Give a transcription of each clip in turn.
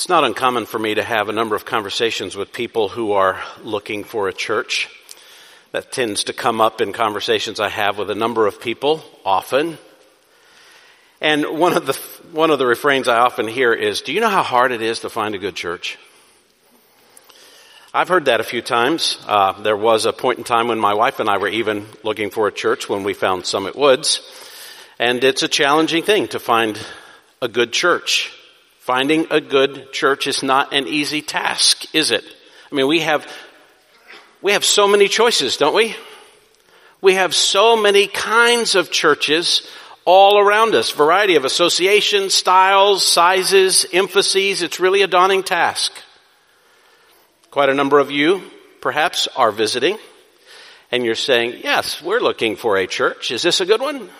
It's not uncommon for me to have a number of conversations with people who are looking for a church. That tends to come up in conversations I have with a number of people, often. And one of the, one of the refrains I often hear is, do you know how hard it is to find a good church? I've heard that a few times. Uh, there was a point in time when my wife and I were even looking for a church when we found Summit Woods. And it's a challenging thing to find a good church. Finding a good church is not an easy task, is it? I mean, we have, we have so many choices, don't we? We have so many kinds of churches all around us. Variety of associations, styles, sizes, emphases. It's really a daunting task. Quite a number of you, perhaps, are visiting and you're saying, yes, we're looking for a church. Is this a good one?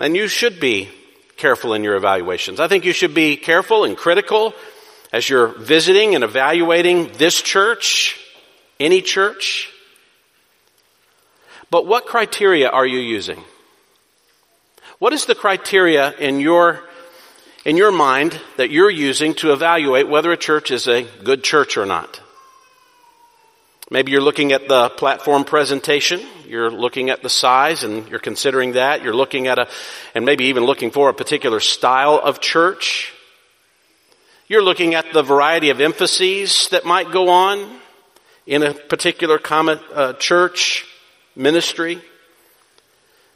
And you should be careful in your evaluations. I think you should be careful and critical as you're visiting and evaluating this church, any church. But what criteria are you using? What is the criteria in your, in your mind that you're using to evaluate whether a church is a good church or not? Maybe you're looking at the platform presentation. You're looking at the size and you're considering that. You're looking at a, and maybe even looking for a particular style of church. You're looking at the variety of emphases that might go on in a particular common, uh, church ministry.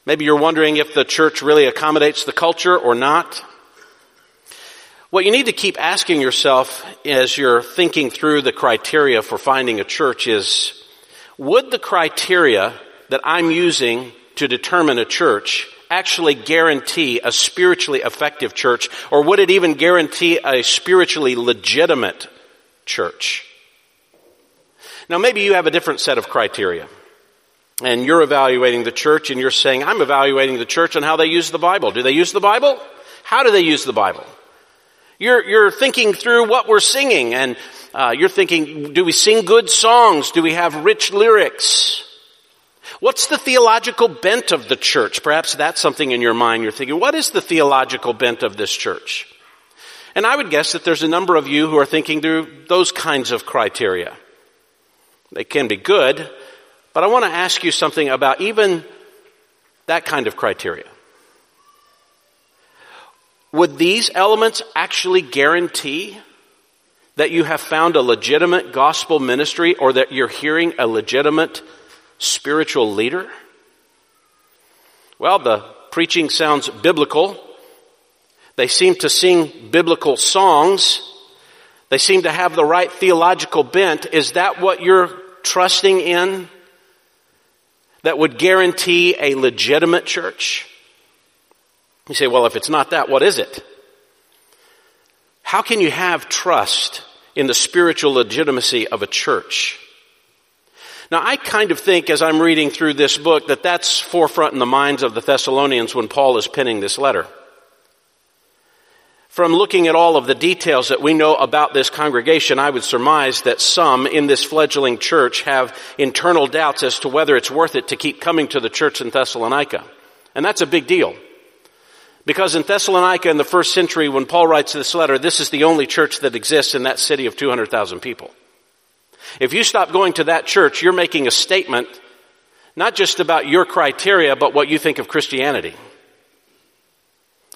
Maybe you're wondering if the church really accommodates the culture or not. What you need to keep asking yourself as you're thinking through the criteria for finding a church is, would the criteria that I'm using to determine a church actually guarantee a spiritually effective church, or would it even guarantee a spiritually legitimate church? Now maybe you have a different set of criteria. And you're evaluating the church and you're saying, I'm evaluating the church on how they use the Bible. Do they use the Bible? How do they use the Bible? You're, you're thinking through what we're singing and uh, you're thinking, do we sing good songs? Do we have rich lyrics? What's the theological bent of the church? Perhaps that's something in your mind you're thinking, what is the theological bent of this church? And I would guess that there's a number of you who are thinking through those kinds of criteria. They can be good, but I want to ask you something about even that kind of criteria. Would these elements actually guarantee that you have found a legitimate gospel ministry or that you're hearing a legitimate spiritual leader? Well, the preaching sounds biblical. They seem to sing biblical songs. They seem to have the right theological bent. Is that what you're trusting in? That would guarantee a legitimate church? You say, well, if it's not that, what is it? How can you have trust in the spiritual legitimacy of a church? Now, I kind of think as I'm reading through this book that that's forefront in the minds of the Thessalonians when Paul is penning this letter. From looking at all of the details that we know about this congregation, I would surmise that some in this fledgling church have internal doubts as to whether it's worth it to keep coming to the church in Thessalonica. And that's a big deal. Because in Thessalonica in the first century, when Paul writes this letter, this is the only church that exists in that city of 200,000 people. If you stop going to that church, you're making a statement not just about your criteria, but what you think of Christianity.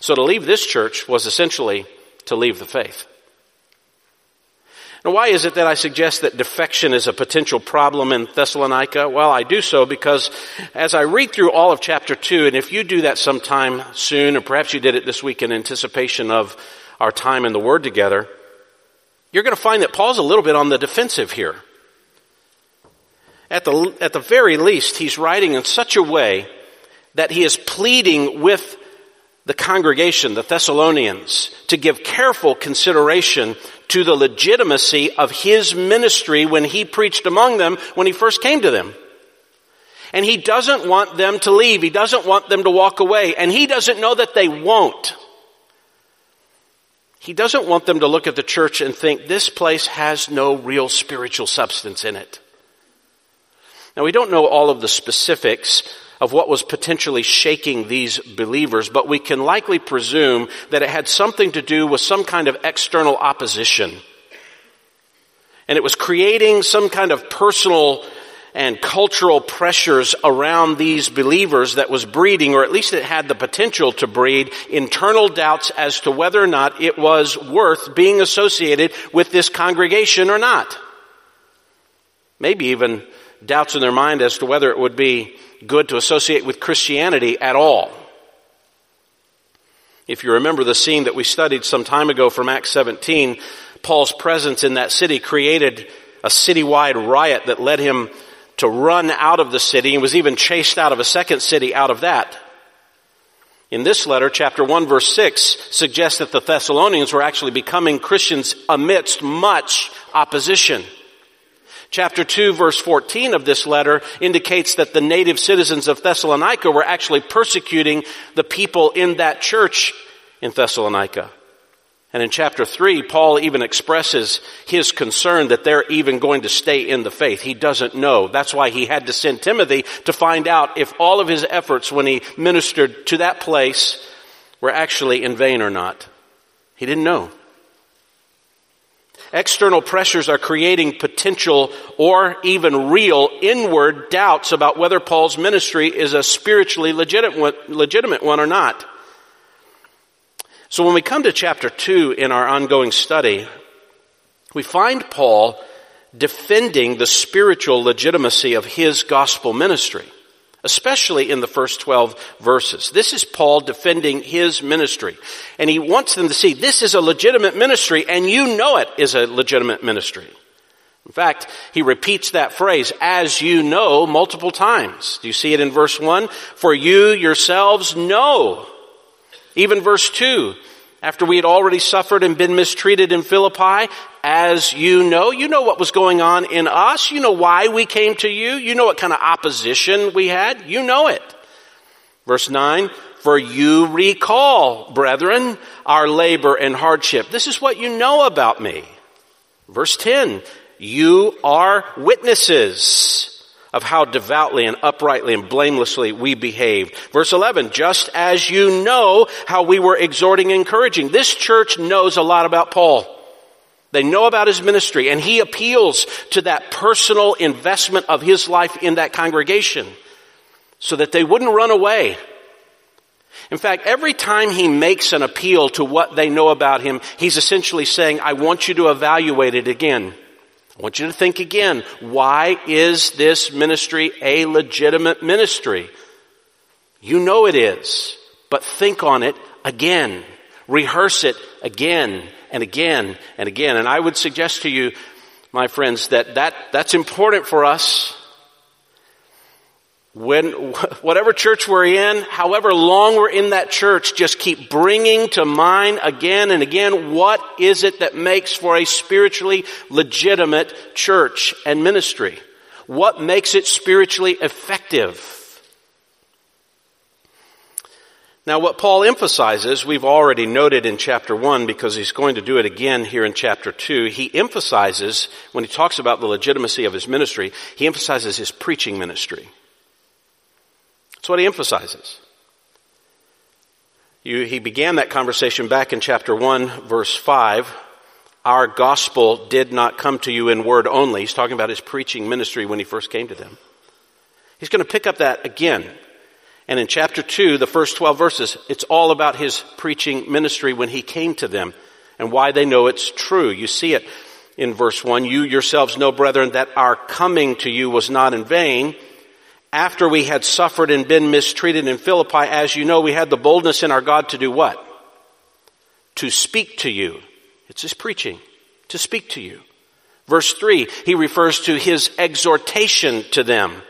So to leave this church was essentially to leave the faith. Now, why is it that I suggest that defection is a potential problem in Thessalonica? Well, I do so because as I read through all of chapter 2, and if you do that sometime soon, or perhaps you did it this week in anticipation of our time in the Word together, you're going to find that Paul's a little bit on the defensive here. At the, at the very least, he's writing in such a way that he is pleading with the congregation, the Thessalonians, to give careful consideration to the legitimacy of his ministry when he preached among them when he first came to them. And he doesn't want them to leave. He doesn't want them to walk away. And he doesn't know that they won't. He doesn't want them to look at the church and think this place has no real spiritual substance in it. Now we don't know all of the specifics of what was potentially shaking these believers, but we can likely presume that it had something to do with some kind of external opposition. And it was creating some kind of personal and cultural pressures around these believers that was breeding, or at least it had the potential to breed, internal doubts as to whether or not it was worth being associated with this congregation or not. Maybe even doubts in their mind as to whether it would be good to associate with Christianity at all. If you remember the scene that we studied some time ago from Acts 17, Paul's presence in that city created a citywide riot that led him to run out of the city and was even chased out of a second city out of that. In this letter, chapter 1 verse 6 suggests that the Thessalonians were actually becoming Christians amidst much opposition. Chapter 2 verse 14 of this letter indicates that the native citizens of Thessalonica were actually persecuting the people in that church in Thessalonica. And in chapter 3, Paul even expresses his concern that they're even going to stay in the faith. He doesn't know. That's why he had to send Timothy to find out if all of his efforts when he ministered to that place were actually in vain or not. He didn't know. External pressures are creating potential or even real inward doubts about whether Paul's ministry is a spiritually legitimate one or not. So when we come to chapter 2 in our ongoing study, we find Paul defending the spiritual legitimacy of his gospel ministry, especially in the first 12 verses. This is Paul defending his ministry. And he wants them to see this is a legitimate ministry and you know it is a legitimate ministry. In fact, he repeats that phrase, as you know, multiple times. Do you see it in verse 1? For you yourselves know even verse 2, after we had already suffered and been mistreated in Philippi, as you know, you know what was going on in us. You know why we came to you. You know what kind of opposition we had. You know it. Verse 9, for you recall, brethren, our labor and hardship. This is what you know about me. Verse 10, you are witnesses of how devoutly and uprightly and blamelessly we behaved. Verse 11, just as you know how we were exhorting and encouraging. This church knows a lot about Paul. They know about his ministry and he appeals to that personal investment of his life in that congregation so that they wouldn't run away. In fact, every time he makes an appeal to what they know about him, he's essentially saying, I want you to evaluate it again. I want you to think again. Why is this ministry a legitimate ministry? You know it is, but think on it again. Rehearse it again and again and again. And I would suggest to you, my friends, that, that that's important for us when, whatever church we're in, however long we're in that church, just keep bringing to mind again and again what is it that makes for a spiritually legitimate church and ministry? What makes it spiritually effective? Now what Paul emphasizes, we've already noted in chapter 1 because he's going to do it again here in chapter 2. He emphasizes, when he talks about the legitimacy of his ministry, he emphasizes his preaching ministry. That's what he emphasizes. You, he began that conversation back in chapter 1, verse 5. Our gospel did not come to you in word only. He's talking about his preaching ministry when he first came to them. He's going to pick up that again. And in chapter 2, the first 12 verses, it's all about his preaching ministry when he came to them and why they know it's true. You see it in verse 1. You yourselves know, brethren, that our coming to you was not in vain after we had suffered and been mistreated in Philippi, as you know, we had the boldness in our God to do what? To speak to you. It's his preaching. To speak to you. Verse 3, he refers to his exhortation to them.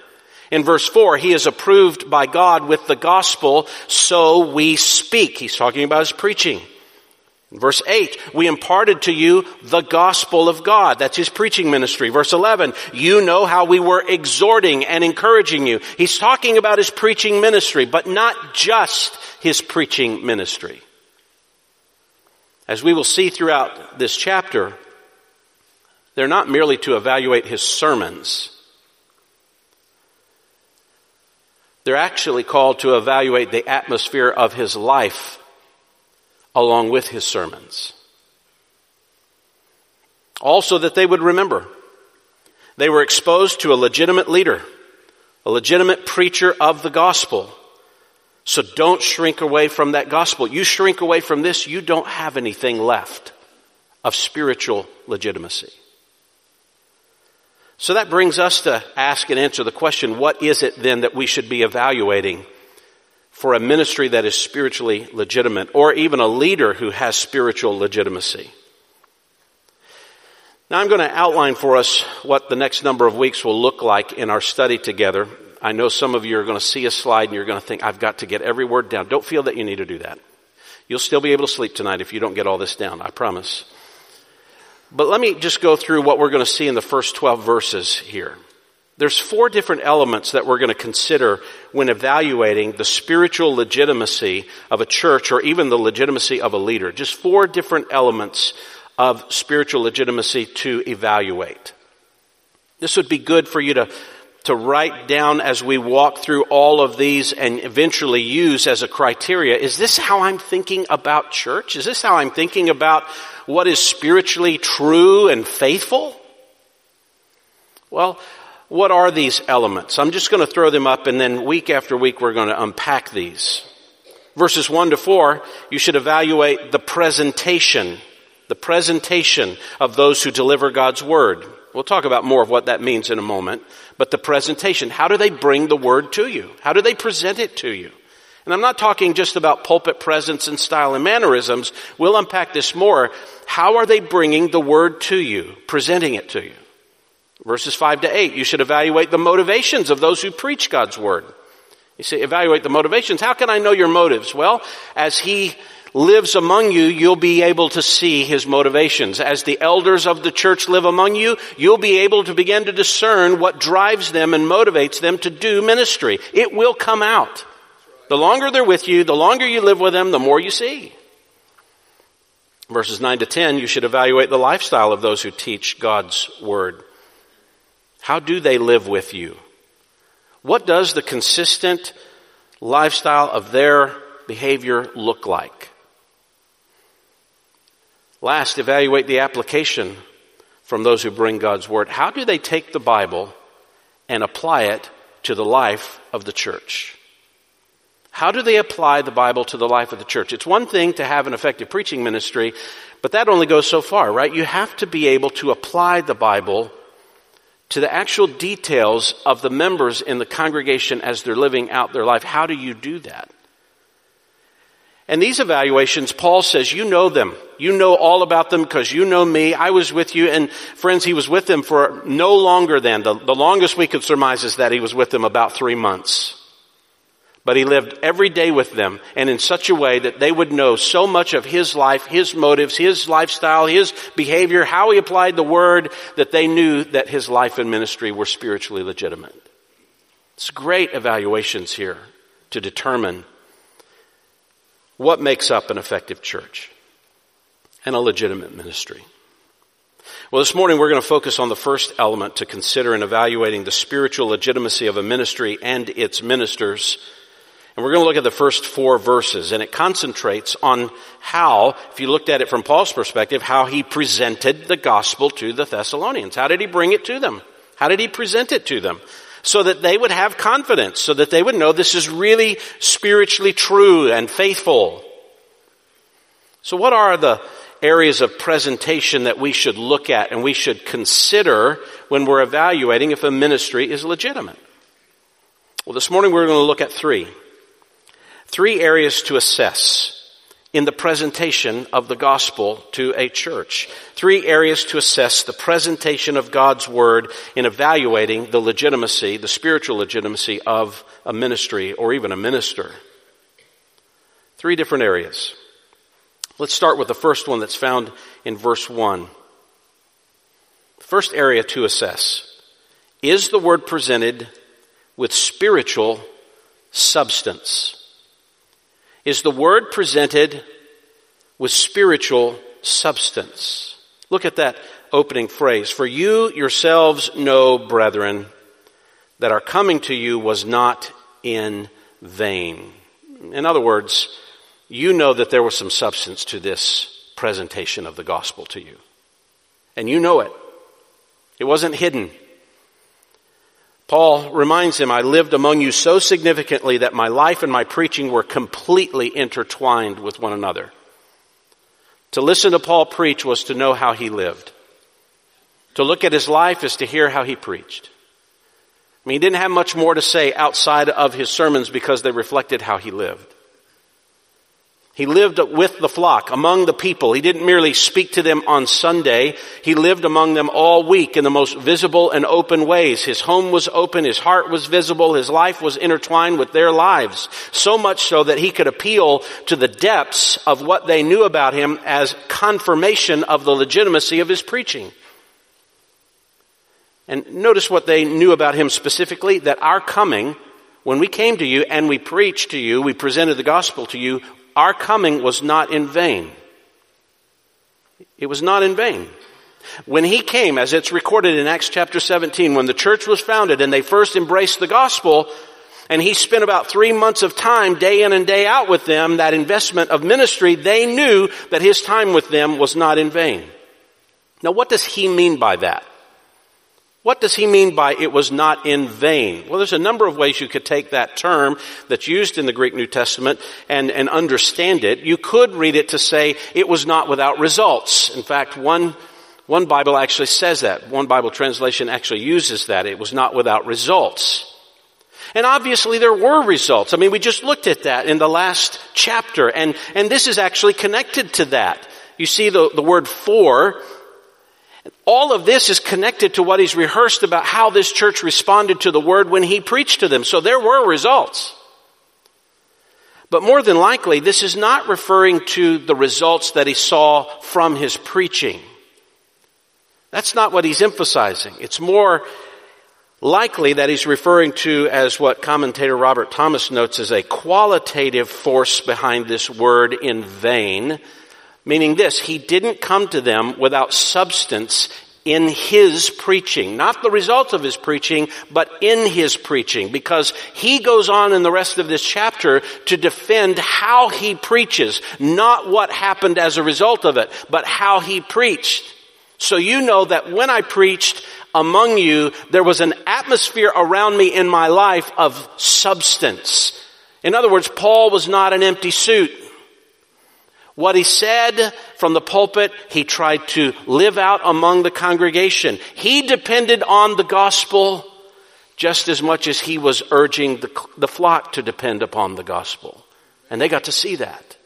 In verse 4, he is approved by God with the gospel, so we speak. He's talking about his preaching. Verse 8, we imparted to you the gospel of God. That's his preaching ministry. Verse 11, you know how we were exhorting and encouraging you. He's talking about his preaching ministry, but not just his preaching ministry. As we will see throughout this chapter, they're not merely to evaluate his sermons, They're actually called to evaluate the atmosphere of his life along with his sermons. Also that they would remember they were exposed to a legitimate leader, a legitimate preacher of the gospel. So don't shrink away from that gospel. You shrink away from this, you don't have anything left of spiritual legitimacy. So that brings us to ask and answer the question, what is it then that we should be evaluating for a ministry that is spiritually legitimate or even a leader who has spiritual legitimacy? Now I'm going to outline for us what the next number of weeks will look like in our study together. I know some of you are going to see a slide and you're going to think, I've got to get every word down. Don't feel that you need to do that. You'll still be able to sleep tonight if you don't get all this down, I promise. But let me just go through what we're going to see in the first 12 verses here. There's four different elements that we're going to consider when evaluating the spiritual legitimacy of a church or even the legitimacy of a leader. Just four different elements of spiritual legitimacy to evaluate. This would be good for you to, to write down as we walk through all of these and eventually use as a criteria. Is this how I'm thinking about church? Is this how I'm thinking about what is spiritually true and faithful? Well, what are these elements? I'm just going to throw them up and then week after week we're going to unpack these. Verses 1 to 4, you should evaluate the presentation, the presentation of those who deliver God's Word. We'll talk about more of what that means in a moment. But the presentation, how do they bring the Word to you? How do they present it to you? And I'm not talking just about pulpit presence and style and mannerisms. We'll unpack this more. How are they bringing the word to you, presenting it to you? Verses 5 to 8, you should evaluate the motivations of those who preach God's word. You say, evaluate the motivations. How can I know your motives? Well, as he lives among you, you'll be able to see his motivations. As the elders of the church live among you, you'll be able to begin to discern what drives them and motivates them to do ministry. It will come out. The longer they're with you, the longer you live with them, the more you see. Verses 9 to 10, you should evaluate the lifestyle of those who teach God's Word. How do they live with you? What does the consistent lifestyle of their behavior look like? Last, evaluate the application from those who bring God's Word. How do they take the Bible and apply it to the life of the church? How do they apply the Bible to the life of the church? It's one thing to have an effective preaching ministry, but that only goes so far, right? You have to be able to apply the Bible to the actual details of the members in the congregation as they're living out their life. How do you do that? And these evaluations, Paul says, you know them. You know all about them because you know me. I was with you and friends, he was with them for no longer than, the, the longest we could surmise is that he was with them about three months. But he lived every day with them and in such a way that they would know so much of his life, his motives, his lifestyle, his behavior, how he applied the word that they knew that his life and ministry were spiritually legitimate. It's great evaluations here to determine what makes up an effective church and a legitimate ministry. Well, this morning we're going to focus on the first element to consider in evaluating the spiritual legitimacy of a ministry and its ministers and we're going to look at the first four verses, and it concentrates on how, if you looked at it from Paul's perspective, how he presented the gospel to the Thessalonians. How did he bring it to them? How did he present it to them? So that they would have confidence, so that they would know this is really spiritually true and faithful. So what are the areas of presentation that we should look at and we should consider when we're evaluating if a ministry is legitimate? Well, this morning we're going to look at three. Three areas to assess in the presentation of the gospel to a church. Three areas to assess the presentation of God's word in evaluating the legitimacy, the spiritual legitimacy of a ministry or even a minister. Three different areas. Let's start with the first one that's found in verse 1. First area to assess. Is the word presented with spiritual substance? Is the word presented with spiritual substance. Look at that opening phrase. For you yourselves know, brethren, that our coming to you was not in vain. In other words, you know that there was some substance to this presentation of the gospel to you. And you know it. It wasn't hidden. Paul reminds him, I lived among you so significantly that my life and my preaching were completely intertwined with one another. To listen to Paul preach was to know how he lived. To look at his life is to hear how he preached. I mean, he didn't have much more to say outside of his sermons because they reflected how he lived. He lived with the flock, among the people. He didn't merely speak to them on Sunday. He lived among them all week in the most visible and open ways. His home was open, his heart was visible, his life was intertwined with their lives. So much so that he could appeal to the depths of what they knew about him as confirmation of the legitimacy of his preaching. And notice what they knew about him specifically, that our coming, when we came to you and we preached to you, we presented the gospel to you, our coming was not in vain. It was not in vain. When he came, as it's recorded in Acts chapter 17, when the church was founded and they first embraced the gospel, and he spent about three months of time, day in and day out with them, that investment of ministry, they knew that his time with them was not in vain. Now what does he mean by that? What does he mean by it was not in vain? Well, there's a number of ways you could take that term that's used in the Greek New Testament and, and understand it. You could read it to say it was not without results. In fact, one, one Bible actually says that. One Bible translation actually uses that. It was not without results. And obviously there were results. I mean, we just looked at that in the last chapter and, and this is actually connected to that. You see the, the word for all of this is connected to what he's rehearsed about how this church responded to the word when he preached to them. So there were results. But more than likely, this is not referring to the results that he saw from his preaching. That's not what he's emphasizing. It's more likely that he's referring to as what commentator Robert Thomas notes as a qualitative force behind this word in vain Meaning this, he didn't come to them without substance in his preaching. Not the result of his preaching, but in his preaching. Because he goes on in the rest of this chapter to defend how he preaches. Not what happened as a result of it, but how he preached. So you know that when I preached among you, there was an atmosphere around me in my life of substance. In other words, Paul was not an empty suit. What he said from the pulpit, he tried to live out among the congregation. He depended on the gospel just as much as he was urging the, the flock to depend upon the gospel. And they got to see that.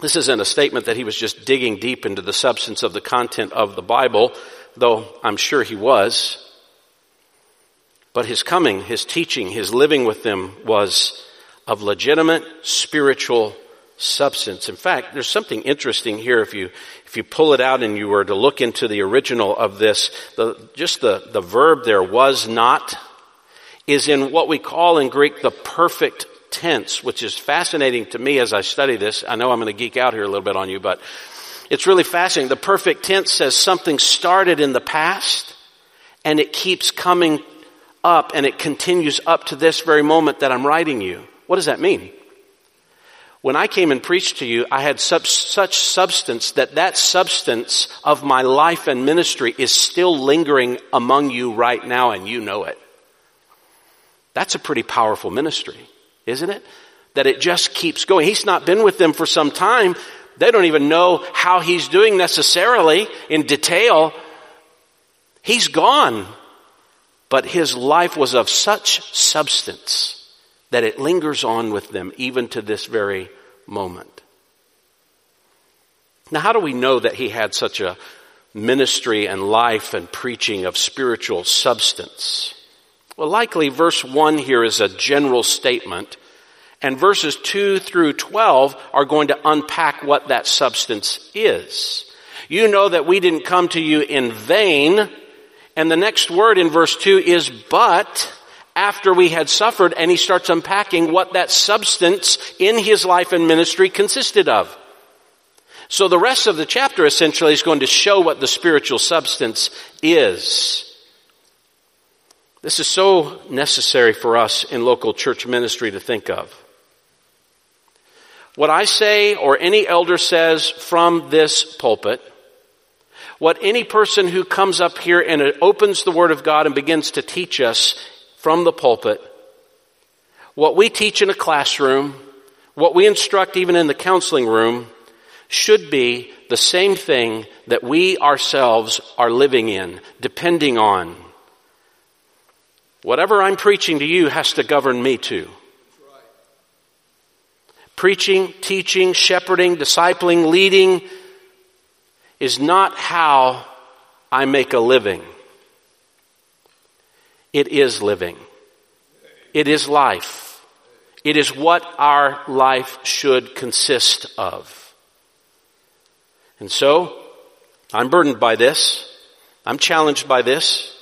This isn't a statement that he was just digging deep into the substance of the content of the Bible, though I'm sure he was. But his coming, his teaching, his living with them was of legitimate spiritual substance. In fact, there's something interesting here if you, if you pull it out and you were to look into the original of this, the, just the, the verb there was not is in what we call in Greek the perfect tense, which is fascinating to me as I study this. I know I'm going to geek out here a little bit on you, but it's really fascinating. The perfect tense says something started in the past and it keeps coming up and it continues up to this very moment that I'm writing you. What does that mean? When I came and preached to you, I had such, substance that that substance of my life and ministry is still lingering among you right now and you know it. That's a pretty powerful ministry, isn't it? That it just keeps going. He's not been with them for some time. They don't even know how he's doing necessarily in detail. He's gone. But his life was of such substance that it lingers on with them even to this very moment. Now, how do we know that he had such a ministry and life and preaching of spiritual substance? Well, likely verse 1 here is a general statement, and verses 2 through 12 are going to unpack what that substance is. You know that we didn't come to you in vain, and the next word in verse 2 is but after we had suffered and he starts unpacking what that substance in his life and ministry consisted of. So the rest of the chapter essentially is going to show what the spiritual substance is. This is so necessary for us in local church ministry to think of. What I say or any elder says from this pulpit, what any person who comes up here and opens the Word of God and begins to teach us from the pulpit, what we teach in a classroom, what we instruct even in the counseling room, should be the same thing that we ourselves are living in, depending on. Whatever I'm preaching to you has to govern me too. Preaching, teaching, shepherding, discipling, leading is not how I make a living. It is living. It is life. It is what our life should consist of. And so, I'm burdened by this. I'm challenged by this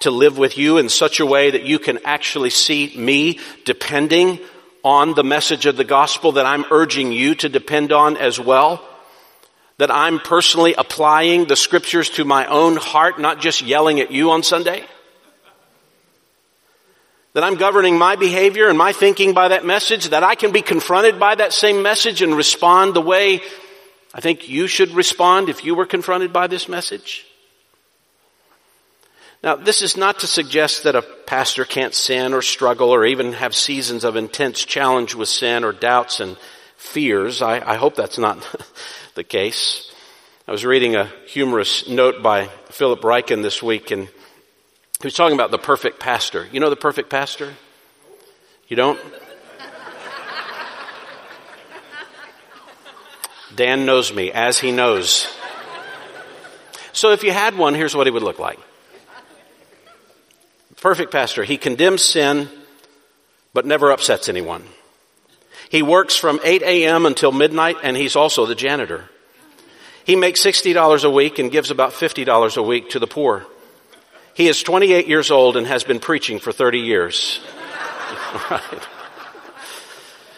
to live with you in such a way that you can actually see me depending on the message of the gospel that I'm urging you to depend on as well. That I'm personally applying the scriptures to my own heart, not just yelling at you on Sunday. That I'm governing my behavior and my thinking by that message, that I can be confronted by that same message and respond the way I think you should respond if you were confronted by this message. Now, this is not to suggest that a pastor can't sin or struggle or even have seasons of intense challenge with sin or doubts and fears. I, I hope that's not the case. I was reading a humorous note by Philip Ryken this week, and he was talking about the perfect pastor. You know the perfect pastor? You don't? Dan knows me as he knows. So if you had one, here's what he would look like. Perfect pastor. He condemns sin, but never upsets anyone. He works from 8 a.m. until midnight, and he's also the janitor. He makes $60 a week and gives about $50 a week to the poor. He is 28 years old and has been preaching for 30 years.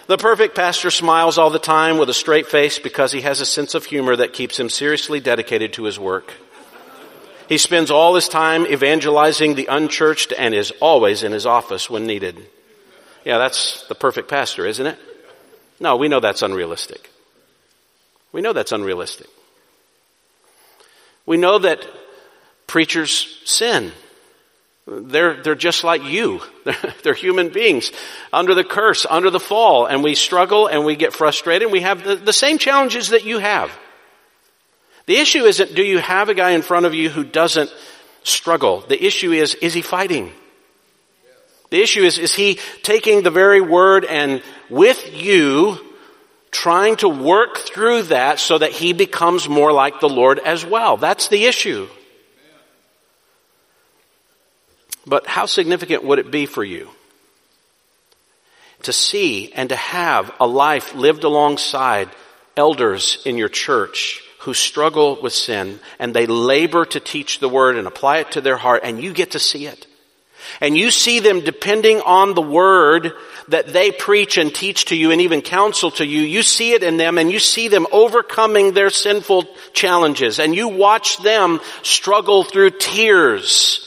The perfect pastor smiles all the time with a straight face because he has a sense of humor that keeps him seriously dedicated to his work. He spends all his time evangelizing the unchurched and is always in his office when needed. Yeah, that's the perfect pastor, isn't it? No, we know that's unrealistic. We know that's unrealistic. We know that preachers sin. They're, they're just like you. They're, they're, human beings under the curse, under the fall, and we struggle and we get frustrated and we have the, the same challenges that you have. The issue isn't do you have a guy in front of you who doesn't struggle? The issue is, is he fighting? The issue is, is he taking the very word and with you trying to work through that so that he becomes more like the Lord as well? That's the issue. But how significant would it be for you to see and to have a life lived alongside elders in your church who struggle with sin and they labor to teach the word and apply it to their heart and you get to see it. And you see them depending on the word that they preach and teach to you and even counsel to you. You see it in them and you see them overcoming their sinful challenges and you watch them struggle through tears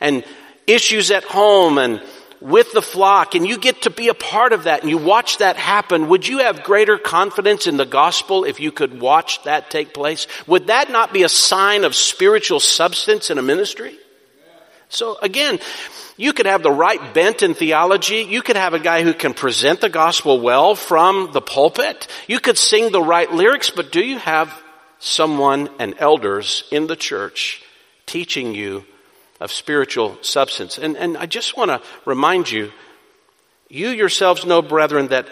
and issues at home and with the flock and you get to be a part of that and you watch that happen, would you have greater confidence in the gospel if you could watch that take place? Would that not be a sign of spiritual substance in a ministry? So again, you could have the right bent in theology. You could have a guy who can present the gospel well from the pulpit. You could sing the right lyrics, but do you have someone and elders in the church teaching you of spiritual substance. And, and I just want to remind you, you yourselves know, brethren, that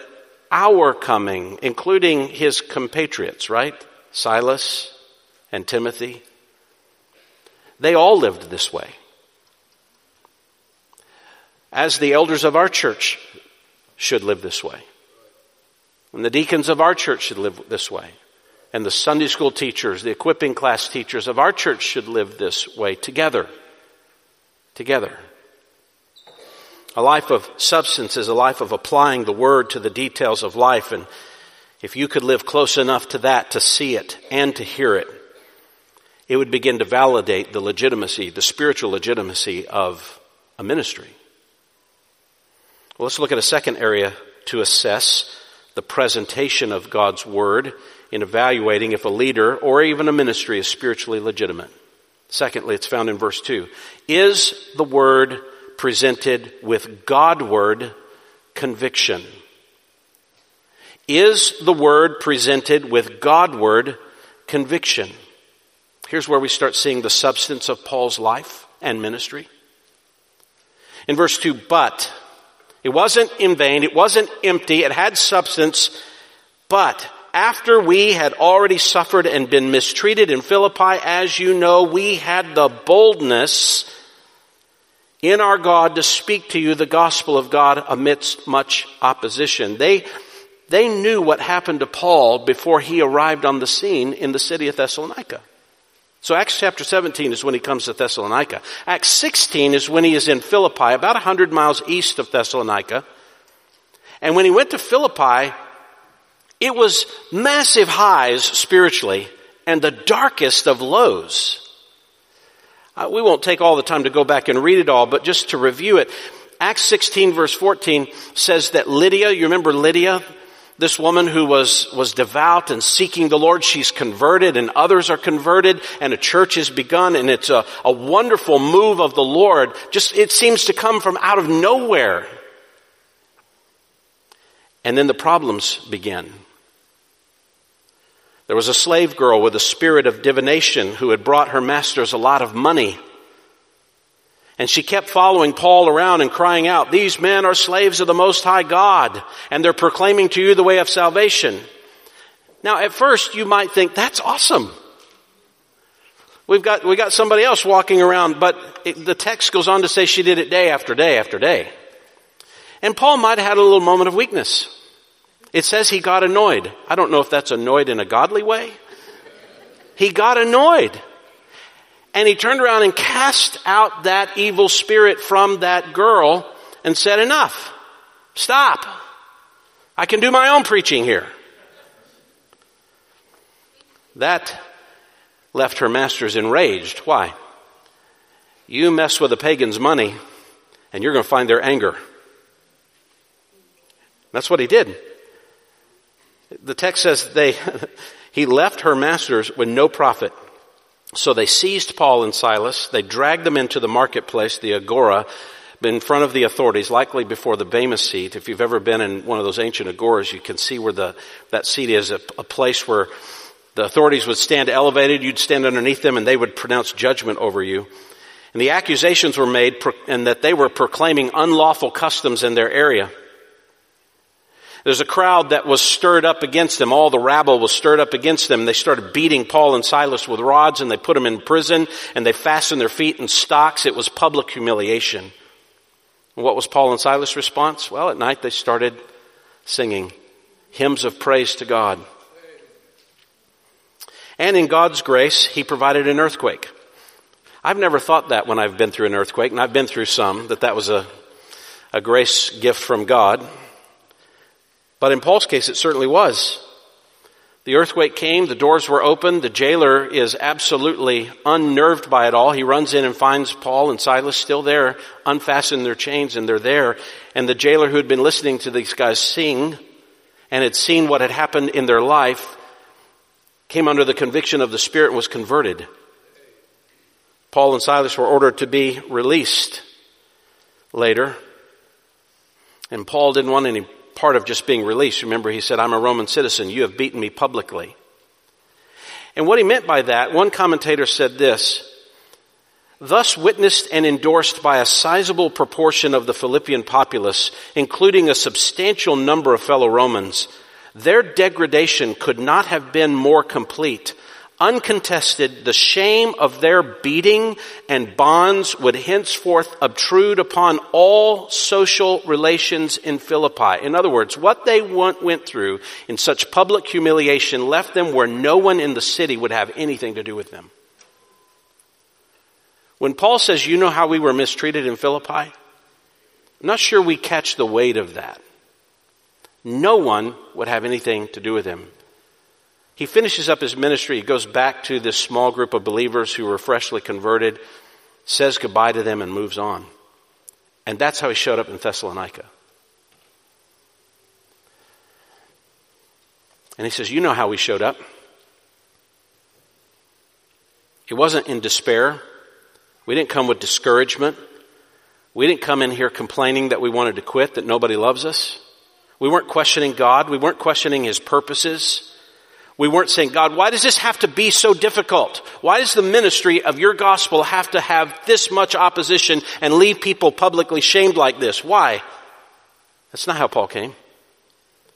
our coming, including his compatriots, right? Silas and Timothy, they all lived this way. As the elders of our church should live this way. And the deacons of our church should live this way. And the Sunday school teachers, the equipping class teachers of our church should live this way together together. A life of substance is a life of applying the word to the details of life. And if you could live close enough to that to see it and to hear it, it would begin to validate the legitimacy, the spiritual legitimacy of a ministry. Well, let's look at a second area to assess the presentation of God's Word in evaluating if a leader or even a ministry is spiritually legitimate. Secondly, it's found in verse 2. Is the Word presented with Godward conviction? Is the Word presented with Godward conviction? Here's where we start seeing the substance of Paul's life and ministry. In verse 2, but it wasn't in vain. It wasn't empty. It had substance. But after we had already suffered and been mistreated in Philippi, as you know, we had the boldness in our God to speak to you the gospel of God amidst much opposition. They, they knew what happened to Paul before he arrived on the scene in the city of Thessalonica. So Acts chapter 17 is when he comes to Thessalonica. Acts 16 is when he is in Philippi, about 100 miles east of Thessalonica. And when he went to Philippi, it was massive highs spiritually and the darkest of lows. Uh, we won't take all the time to go back and read it all, but just to review it, Acts 16 verse 14 says that Lydia, you remember Lydia, this woman who was, was devout and seeking the Lord, she's converted and others are converted and a church has begun and it's a, a wonderful move of the Lord. Just, it seems to come from out of nowhere. And then the problems begin. There was a slave girl with a spirit of divination who had brought her masters a lot of money. And she kept following Paul around and crying out, these men are slaves of the Most High God, and they're proclaiming to you the way of salvation. Now, at first, you might think, that's awesome. We've got, we got somebody else walking around, but it, the text goes on to say she did it day after day after day. And Paul might have had a little moment of weakness. It says he got annoyed. I don't know if that's annoyed in a godly way. He got annoyed. And he turned around and cast out that evil spirit from that girl and said, enough. Stop. I can do my own preaching here. That left her masters enraged. Why? You mess with a pagan's money and you're going to find their anger. That's what he did. The text says they, he left her masters with no profit. So they seized Paul and Silas. They dragged them into the marketplace, the agora, in front of the authorities, likely before the Bema seat. If you've ever been in one of those ancient agoras, you can see where the, that seat is, a, a place where the authorities would stand elevated, you'd stand underneath them, and they would pronounce judgment over you. And the accusations were made, and that they were proclaiming unlawful customs in their area. There's a crowd that was stirred up against them. All the rabble was stirred up against them. They started beating Paul and Silas with rods and they put them in prison and they fastened their feet in stocks. It was public humiliation. And what was Paul and Silas' response? Well, at night they started singing hymns of praise to God. And in God's grace, He provided an earthquake. I've never thought that when I've been through an earthquake, and I've been through some, that that was a, a grace gift from God. But in Paul's case, it certainly was. The earthquake came, the doors were open, the jailer is absolutely unnerved by it all. He runs in and finds Paul and Silas still there, unfastened their chains, and they're there. And the jailer who had been listening to these guys sing and had seen what had happened in their life came under the conviction of the Spirit and was converted. Paul and Silas were ordered to be released later. And Paul didn't want any part of just being released. Remember, he said, I'm a Roman citizen. You have beaten me publicly. And what he meant by that, one commentator said this, thus witnessed and endorsed by a sizable proportion of the Philippian populace, including a substantial number of fellow Romans, their degradation could not have been more complete uncontested, the shame of their beating and bonds would henceforth obtrude upon all social relations in Philippi. In other words, what they went through in such public humiliation left them where no one in the city would have anything to do with them. When Paul says, you know how we were mistreated in Philippi? I'm not sure we catch the weight of that. No one would have anything to do with him. He finishes up his ministry. He goes back to this small group of believers who were freshly converted, says goodbye to them, and moves on. And that's how he showed up in Thessalonica. And he says, You know how we showed up. It wasn't in despair. We didn't come with discouragement. We didn't come in here complaining that we wanted to quit, that nobody loves us. We weren't questioning God. We weren't questioning His purposes. We weren't saying, God, why does this have to be so difficult? Why does the ministry of your gospel have to have this much opposition and leave people publicly shamed like this? Why? That's not how Paul came.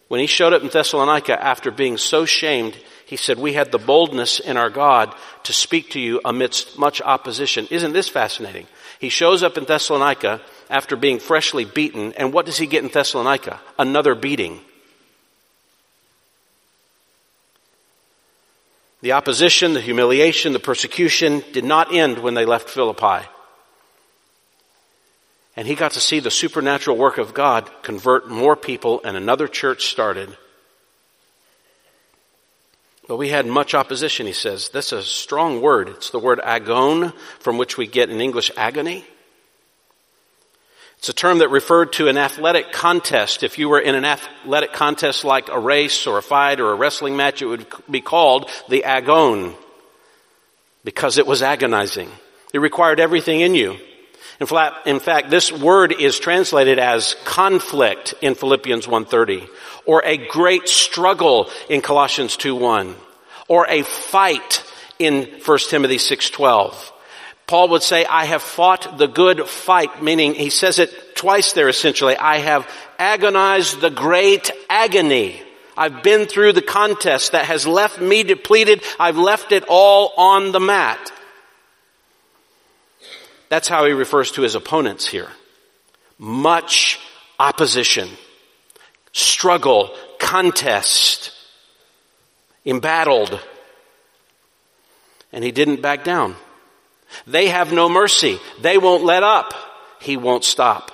When he showed up in Thessalonica after being so shamed, he said, We had the boldness in our God to speak to you amidst much opposition. Isn't this fascinating? He shows up in Thessalonica after being freshly beaten, and what does he get in Thessalonica? Another beating. The opposition, the humiliation, the persecution did not end when they left Philippi. And he got to see the supernatural work of God convert more people, and another church started. But we had much opposition, he says. That's a strong word. It's the word agon, from which we get in English agony. It's a term that referred to an athletic contest. If you were in an athletic contest like a race or a fight or a wrestling match, it would be called the agon because it was agonizing. It required everything in you. In fact, this word is translated as conflict in Philippians 1.30 or a great struggle in Colossians 2.1 or a fight in 1 Timothy 6.12 Paul would say, I have fought the good fight, meaning he says it twice there essentially. I have agonized the great agony. I've been through the contest that has left me depleted. I've left it all on the mat. That's how he refers to his opponents here. Much opposition, struggle, contest, embattled. And he didn't back down. They have no mercy. They won't let up. He won't stop.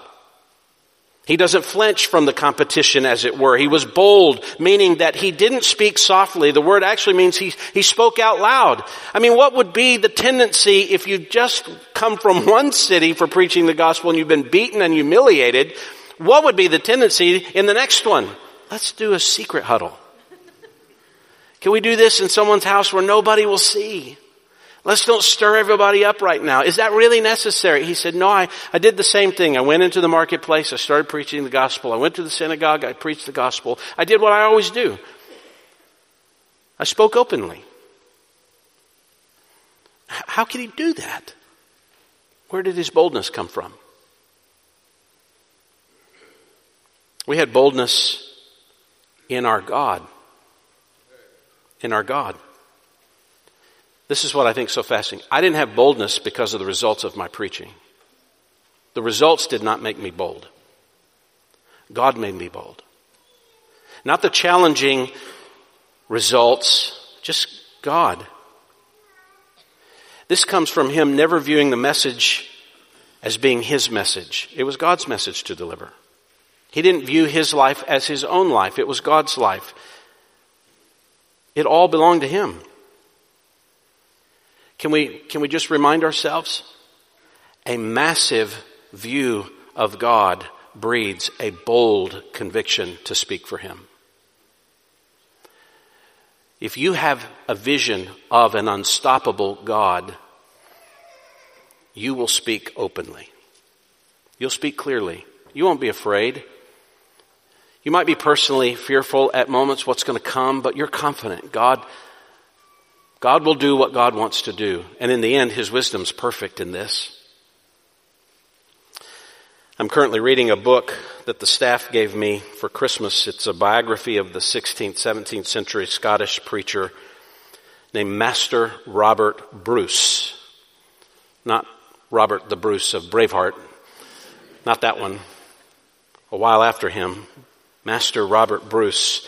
He doesn't flinch from the competition, as it were. He was bold, meaning that he didn't speak softly. The word actually means he, he spoke out loud. I mean, what would be the tendency if you just come from one city for preaching the gospel and you've been beaten and humiliated? What would be the tendency in the next one? Let's do a secret huddle. Can we do this in someone's house where nobody will see? Let's don't stir everybody up right now. Is that really necessary? He said, no, I, I did the same thing. I went into the marketplace. I started preaching the gospel. I went to the synagogue. I preached the gospel. I did what I always do. I spoke openly. How could he do that? Where did his boldness come from? We had boldness in our God. In our God. This is what I think so fascinating. I didn't have boldness because of the results of my preaching. The results did not make me bold. God made me bold. Not the challenging results, just God. This comes from Him never viewing the message as being His message. It was God's message to deliver. He didn't view His life as His own life. It was God's life. It all belonged to Him. Can we, can we just remind ourselves? A massive view of God breeds a bold conviction to speak for Him. If you have a vision of an unstoppable God, you will speak openly. You'll speak clearly. You won't be afraid. You might be personally fearful at moments what's going to come, but you're confident. God God will do what God wants to do. And in the end, His wisdom's perfect in this. I'm currently reading a book that the staff gave me for Christmas. It's a biography of the 16th, 17th century Scottish preacher named Master Robert Bruce. Not Robert the Bruce of Braveheart. Not that one. A while after him. Master Robert Bruce.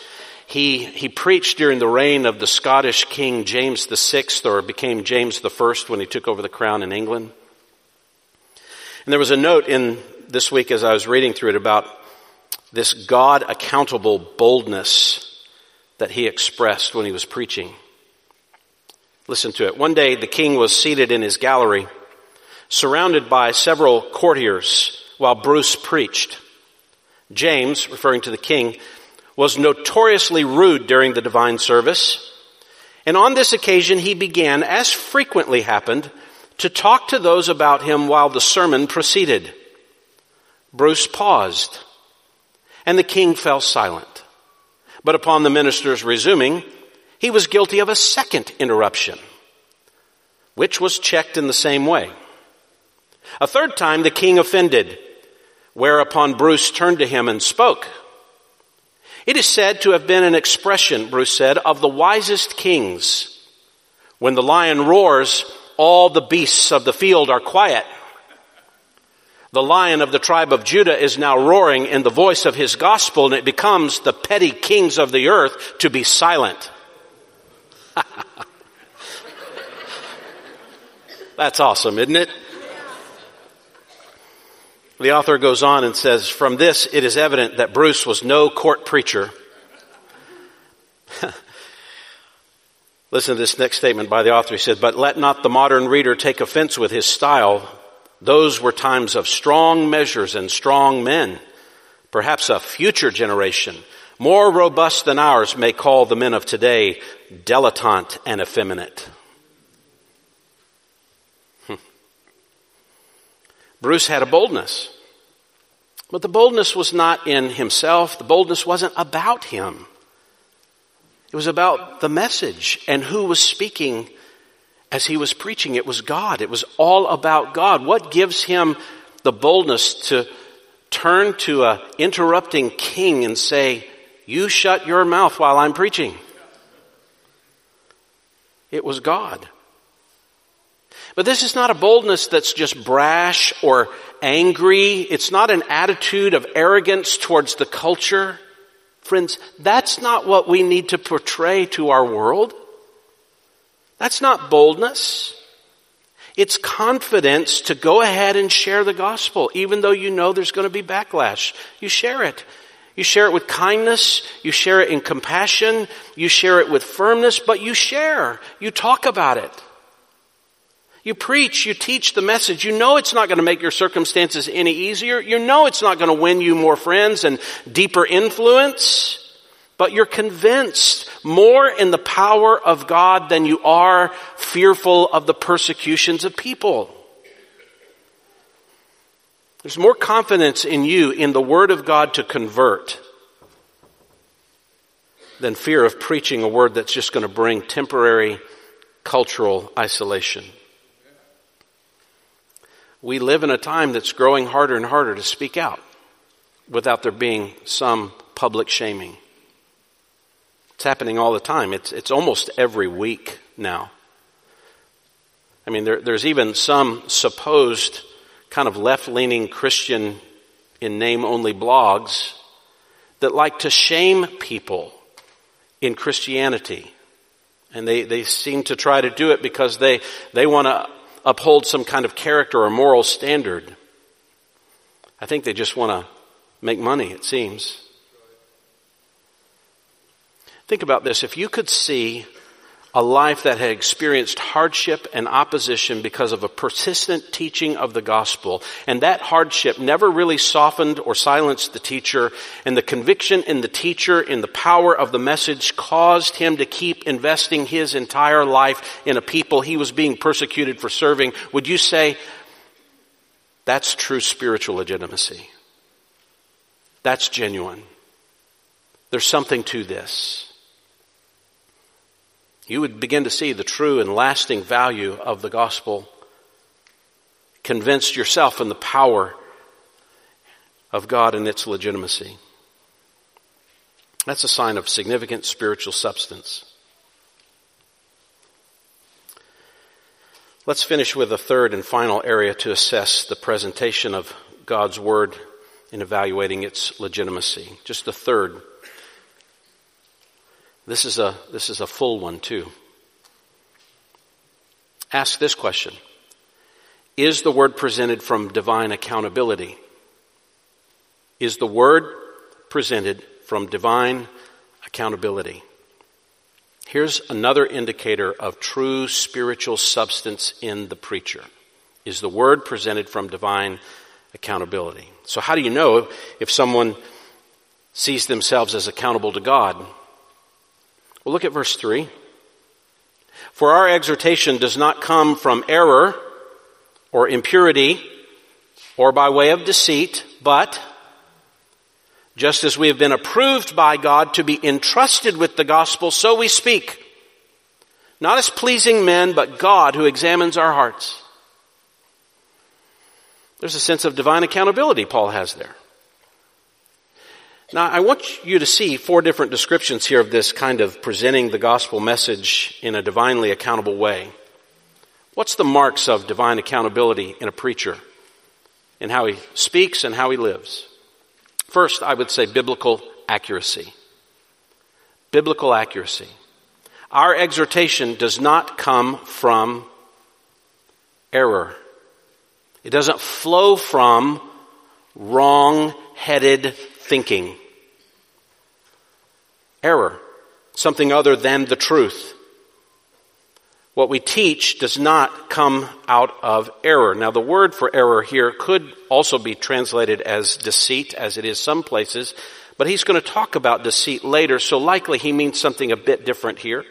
He, he preached during the reign of the Scottish King James VI, or became James I when he took over the crown in England. And there was a note in this week as I was reading through it about this God accountable boldness that he expressed when he was preaching. Listen to it. One day the king was seated in his gallery, surrounded by several courtiers while Bruce preached. James, referring to the king, was notoriously rude during the divine service. And on this occasion, he began, as frequently happened, to talk to those about him while the sermon proceeded. Bruce paused, and the king fell silent. But upon the minister's resuming, he was guilty of a second interruption, which was checked in the same way. A third time, the king offended, whereupon Bruce turned to him and spoke. It is said to have been an expression, Bruce said, of the wisest kings. When the lion roars, all the beasts of the field are quiet. The lion of the tribe of Judah is now roaring in the voice of his gospel and it becomes the petty kings of the earth to be silent. That's awesome, isn't it? The author goes on and says, from this it is evident that Bruce was no court preacher. Listen to this next statement by the author. He said, but let not the modern reader take offense with his style. Those were times of strong measures and strong men. Perhaps a future generation, more robust than ours, may call the men of today dilettante and effeminate. Bruce had a boldness. But the boldness was not in himself. The boldness wasn't about him. It was about the message and who was speaking as he was preaching. It was God. It was all about God. What gives him the boldness to turn to a interrupting king and say, you shut your mouth while I'm preaching? It was God. But this is not a boldness that's just brash or angry. It's not an attitude of arrogance towards the culture. Friends, that's not what we need to portray to our world. That's not boldness. It's confidence to go ahead and share the gospel, even though you know there's going to be backlash. You share it. You share it with kindness. You share it in compassion. You share it with firmness, but you share. You talk about it. You preach, you teach the message. You know it's not going to make your circumstances any easier. You know it's not going to win you more friends and deeper influence. But you're convinced more in the power of God than you are fearful of the persecutions of people. There's more confidence in you in the Word of God to convert than fear of preaching a word that's just going to bring temporary cultural isolation. We live in a time that's growing harder and harder to speak out without there being some public shaming. It's happening all the time. It's, it's almost every week now. I mean, there, there's even some supposed kind of left leaning Christian in name only blogs that like to shame people in Christianity. And they, they seem to try to do it because they, they want to uphold some kind of character or moral standard. I think they just want to make money, it seems. Think about this. If you could see a life that had experienced hardship and opposition because of a persistent teaching of the gospel. And that hardship never really softened or silenced the teacher. And the conviction in the teacher, in the power of the message caused him to keep investing his entire life in a people he was being persecuted for serving. Would you say that's true spiritual legitimacy? That's genuine. There's something to this you would begin to see the true and lasting value of the gospel, convinced yourself in the power of God and its legitimacy. That's a sign of significant spiritual substance. Let's finish with a third and final area to assess the presentation of God's Word in evaluating its legitimacy. Just a third this is a, this is a full one too. Ask this question. Is the word presented from divine accountability? Is the word presented from divine accountability? Here's another indicator of true spiritual substance in the preacher. Is the word presented from divine accountability. So how do you know if someone sees themselves as accountable to God? Well, look at verse 3. For our exhortation does not come from error or impurity or by way of deceit, but just as we have been approved by God to be entrusted with the gospel, so we speak. Not as pleasing men, but God who examines our hearts. There's a sense of divine accountability Paul has there. Now, I want you to see four different descriptions here of this kind of presenting the gospel message in a divinely accountable way. What's the marks of divine accountability in a preacher? In how he speaks and how he lives? First, I would say biblical accuracy. Biblical accuracy. Our exhortation does not come from error. It doesn't flow from wrong headed thinking. Error. Something other than the truth. What we teach does not come out of error. Now the word for error here could also be translated as deceit, as it is some places, but he's going to talk about deceit later, so likely he means something a bit different here.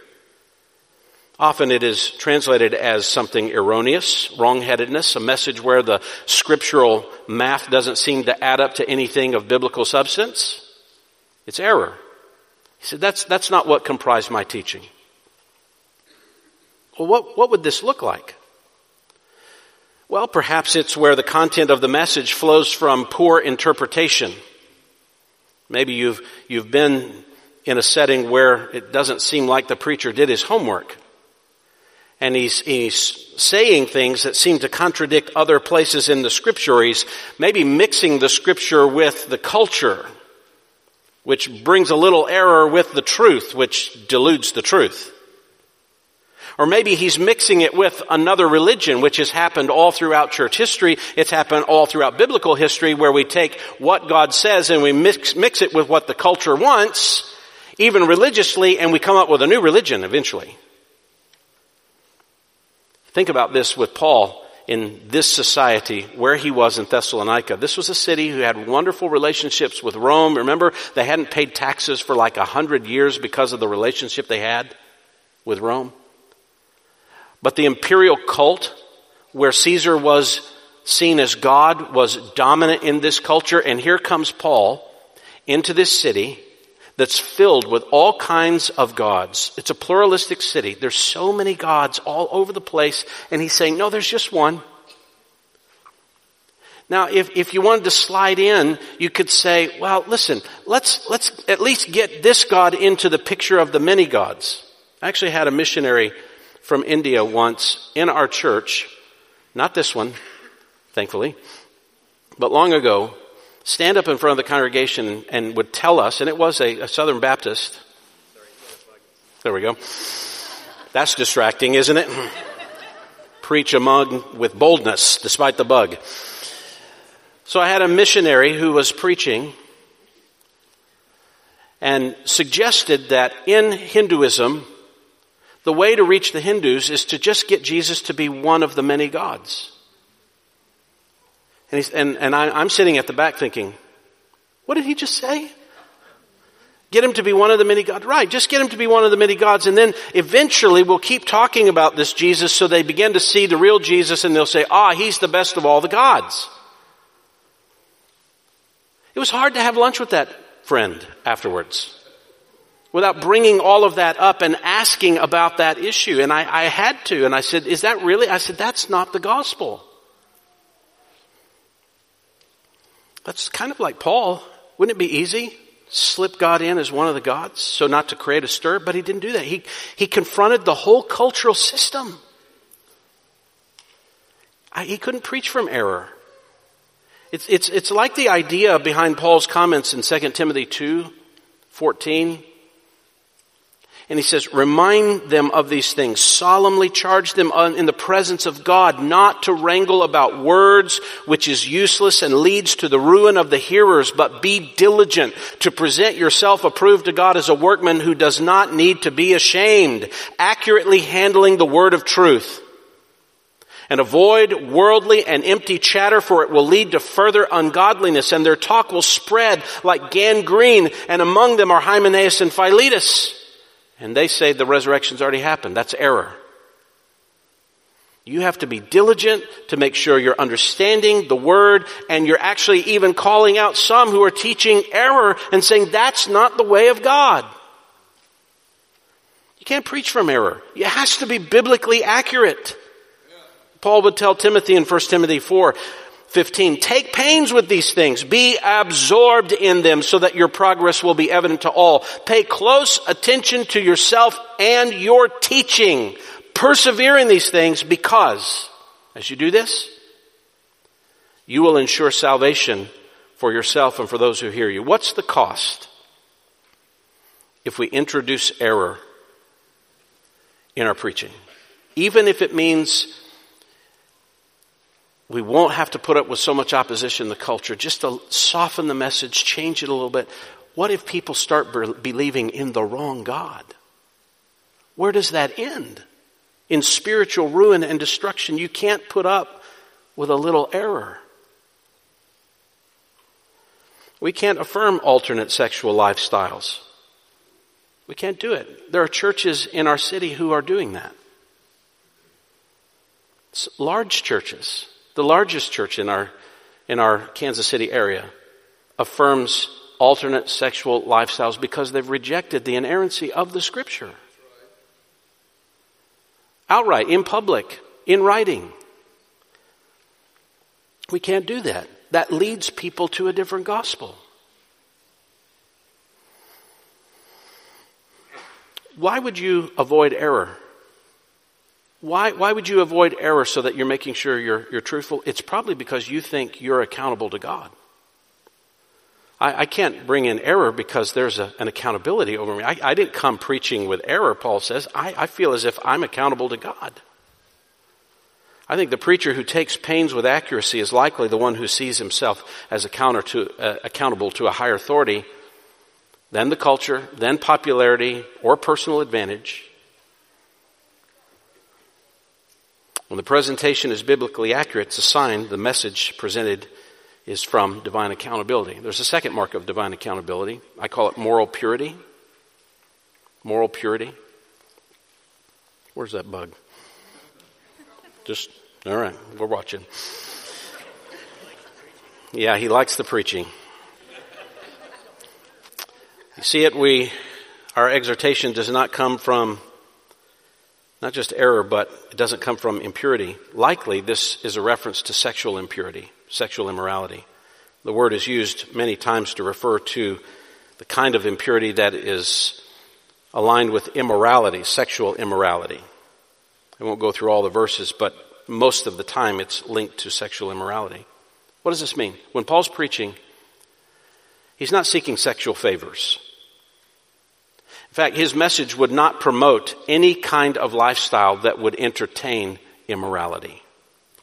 Often it is translated as something erroneous, wrongheadedness, a message where the scriptural math doesn't seem to add up to anything of biblical substance. It's error. He said, that's, that's not what comprised my teaching. Well, what, what would this look like? Well, perhaps it's where the content of the message flows from poor interpretation. Maybe you've, you've been in a setting where it doesn't seem like the preacher did his homework. And he's, he's saying things that seem to contradict other places in the scripture. He's maybe mixing the scripture with the culture, which brings a little error with the truth, which deludes the truth. Or maybe he's mixing it with another religion, which has happened all throughout church history. It's happened all throughout biblical history where we take what God says and we mix, mix it with what the culture wants, even religiously, and we come up with a new religion eventually. Think about this with Paul in this society where he was in Thessalonica. This was a city who had wonderful relationships with Rome. Remember, they hadn't paid taxes for like a hundred years because of the relationship they had with Rome. But the imperial cult, where Caesar was seen as God, was dominant in this culture. And here comes Paul into this city that's filled with all kinds of gods. It's a pluralistic city. There's so many gods all over the place. And he's saying, no, there's just one. Now, if, if you wanted to slide in, you could say, well, listen, let's, let's at least get this God into the picture of the many gods. I actually had a missionary from India once in our church, not this one, thankfully, but long ago, stand up in front of the congregation and would tell us, and it was a, a Southern Baptist. There we go. That's distracting, isn't it? Preach among with boldness despite the bug. So I had a missionary who was preaching and suggested that in Hinduism, the way to reach the Hindus is to just get Jesus to be one of the many gods. And, and, and I, I'm sitting at the back thinking, what did he just say? Get him to be one of the many gods. Right, just get him to be one of the many gods and then eventually we'll keep talking about this Jesus so they begin to see the real Jesus and they'll say, ah, he's the best of all the gods. It was hard to have lunch with that friend afterwards without bringing all of that up and asking about that issue. And I, I, had to. And I said, is that really? I said, that's not the gospel. That's kind of like Paul. Wouldn't it be easy? Slip God in as one of the gods, so not to create a stir, but he didn't do that. He, he confronted the whole cultural system. I, he couldn't preach from error. It's, it's, it's like the idea behind Paul's comments in 2 Timothy 2, 14. And he says, remind them of these things. Solemnly charge them in the presence of God not to wrangle about words, which is useless and leads to the ruin of the hearers, but be diligent to present yourself approved to God as a workman who does not need to be ashamed, accurately handling the word of truth. And avoid worldly and empty chatter for it will lead to further ungodliness and their talk will spread like gangrene and among them are Hymenaeus and Philetus. And they say the resurrection's already happened. That's error. You have to be diligent to make sure you're understanding the word and you're actually even calling out some who are teaching error and saying that's not the way of God. You can't preach from error. It has to be biblically accurate. Paul would tell Timothy in 1 Timothy 4, 15, take pains with these things. Be absorbed in them so that your progress will be evident to all. Pay close attention to yourself and your teaching. Persevere in these things because as you do this, you will ensure salvation for yourself and for those who hear you. What's the cost if we introduce error in our preaching? Even if it means we won't have to put up with so much opposition in the culture, just to soften the message, change it a little bit. What if people start believing in the wrong God? Where does that end? In spiritual ruin and destruction, you can't put up with a little error. We can't affirm alternate sexual lifestyles. We can't do it. There are churches in our city who are doing that. It's large churches the largest church in our, in our Kansas City area affirms alternate sexual lifestyles because they've rejected the inerrancy of the scripture. Outright, in public, in writing. We can't do that. That leads people to a different gospel. Why would you avoid error? Why, why would you avoid error so that you're making sure you're, you're truthful? It's probably because you think you're accountable to God. I, I can't bring in error because there's a, an accountability over me. I, I, didn't come preaching with error, Paul says. I, I feel as if I'm accountable to God. I think the preacher who takes pains with accuracy is likely the one who sees himself as to, uh, accountable to a higher authority than the culture, than popularity, or personal advantage. When the presentation is biblically accurate, it's a sign the message presented is from divine accountability. There's a second mark of divine accountability. I call it moral purity. Moral purity. Where's that bug? Just, all right, we're watching. Yeah, he likes the preaching. You see it, we, our exhortation does not come from not just error, but it doesn't come from impurity. Likely, this is a reference to sexual impurity, sexual immorality. The word is used many times to refer to the kind of impurity that is aligned with immorality, sexual immorality. I won't go through all the verses, but most of the time it's linked to sexual immorality. What does this mean? When Paul's preaching, he's not seeking sexual favors. In fact, his message would not promote any kind of lifestyle that would entertain immorality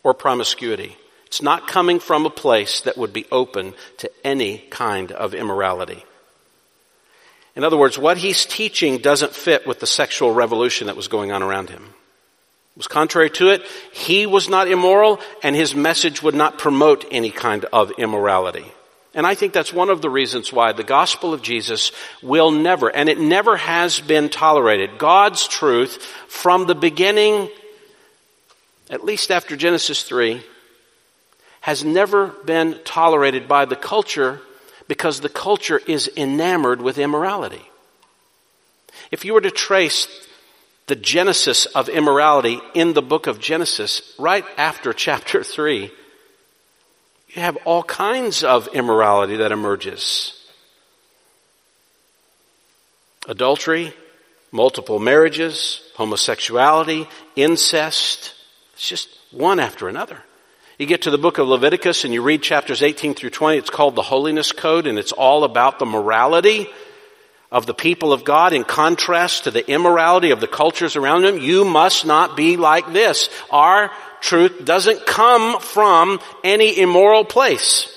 or promiscuity. It's not coming from a place that would be open to any kind of immorality. In other words, what he's teaching doesn't fit with the sexual revolution that was going on around him. It was contrary to it. He was not immoral and his message would not promote any kind of immorality. And I think that's one of the reasons why the gospel of Jesus will never, and it never has been tolerated. God's truth from the beginning, at least after Genesis 3, has never been tolerated by the culture because the culture is enamored with immorality. If you were to trace the genesis of immorality in the book of Genesis, right after chapter 3, you have all kinds of immorality that emerges. Adultery, multiple marriages, homosexuality, incest. It's just one after another. You get to the book of Leviticus and you read chapters 18 through 20. It's called the Holiness Code and it's all about the morality of the people of God in contrast to the immorality of the cultures around them. You must not be like this. Our truth doesn't come from any immoral place.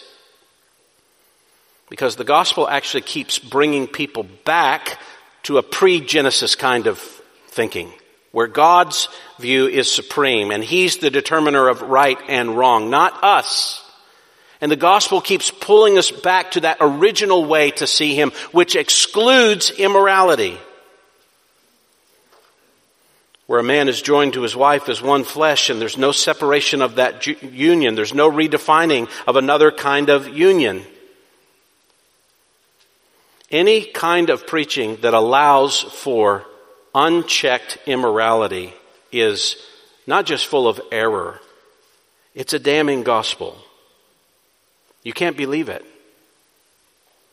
Because the gospel actually keeps bringing people back to a pre-Genesis kind of thinking. where God's view is supreme and He's the determiner of right and wrong, not us. And the gospel keeps pulling us back to that original way to see Him, which excludes immorality. Where a man is joined to his wife as one flesh and there's no separation of that union. There's no redefining of another kind of union. Any kind of preaching that allows for unchecked immorality is not just full of error, it's a damning gospel. You can't believe it.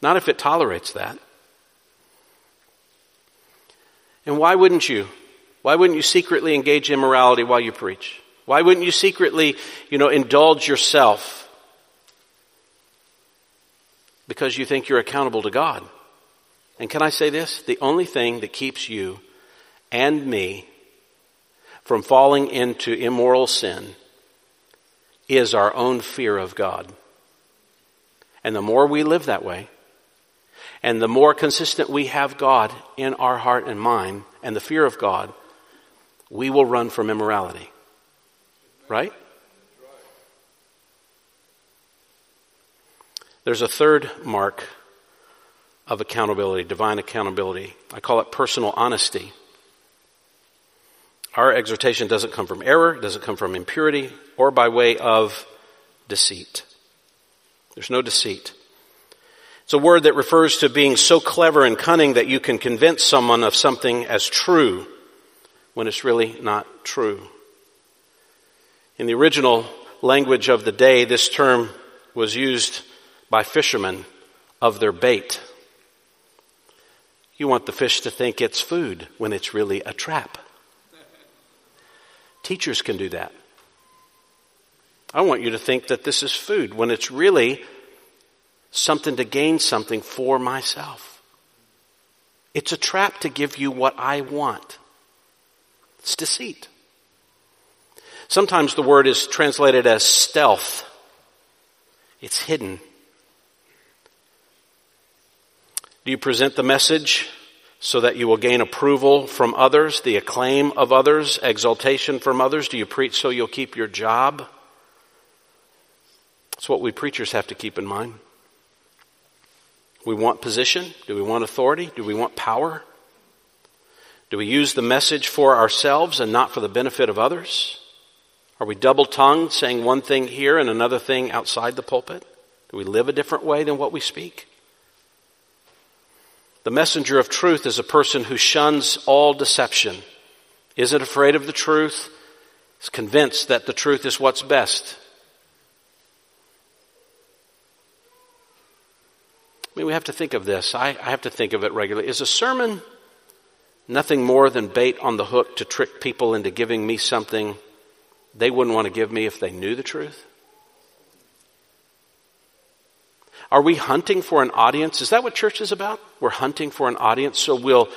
Not if it tolerates that. And why wouldn't you? Why wouldn't you secretly engage immorality while you preach? Why wouldn't you secretly, you know, indulge yourself? Because you think you're accountable to God. And can I say this? The only thing that keeps you and me from falling into immoral sin is our own fear of God. And the more we live that way, and the more consistent we have God in our heart and mind and the fear of God, we will run from immorality. Right? There's a third mark of accountability, divine accountability. I call it personal honesty. Our exhortation doesn't come from error, doesn't come from impurity, or by way of deceit. There's no deceit. It's a word that refers to being so clever and cunning that you can convince someone of something as true when it's really not true. In the original language of the day, this term was used by fishermen of their bait. You want the fish to think it's food when it's really a trap. Teachers can do that. I want you to think that this is food when it's really something to gain something for myself. It's a trap to give you what I want. It's deceit. Sometimes the word is translated as stealth. It's hidden. Do you present the message so that you will gain approval from others, the acclaim of others, exaltation from others? Do you preach so you'll keep your job? That's what we preachers have to keep in mind. We want position? Do we want authority? Do we want power? Do we use the message for ourselves and not for the benefit of others? Are we double tongued, saying one thing here and another thing outside the pulpit? Do we live a different way than what we speak? The messenger of truth is a person who shuns all deception, isn't afraid of the truth, is convinced that the truth is what's best. I mean, we have to think of this. I, I have to think of it regularly. Is a sermon nothing more than bait on the hook to trick people into giving me something they wouldn't want to give me if they knew the truth? Are we hunting for an audience? Is that what church is about? We're hunting for an audience, so we'll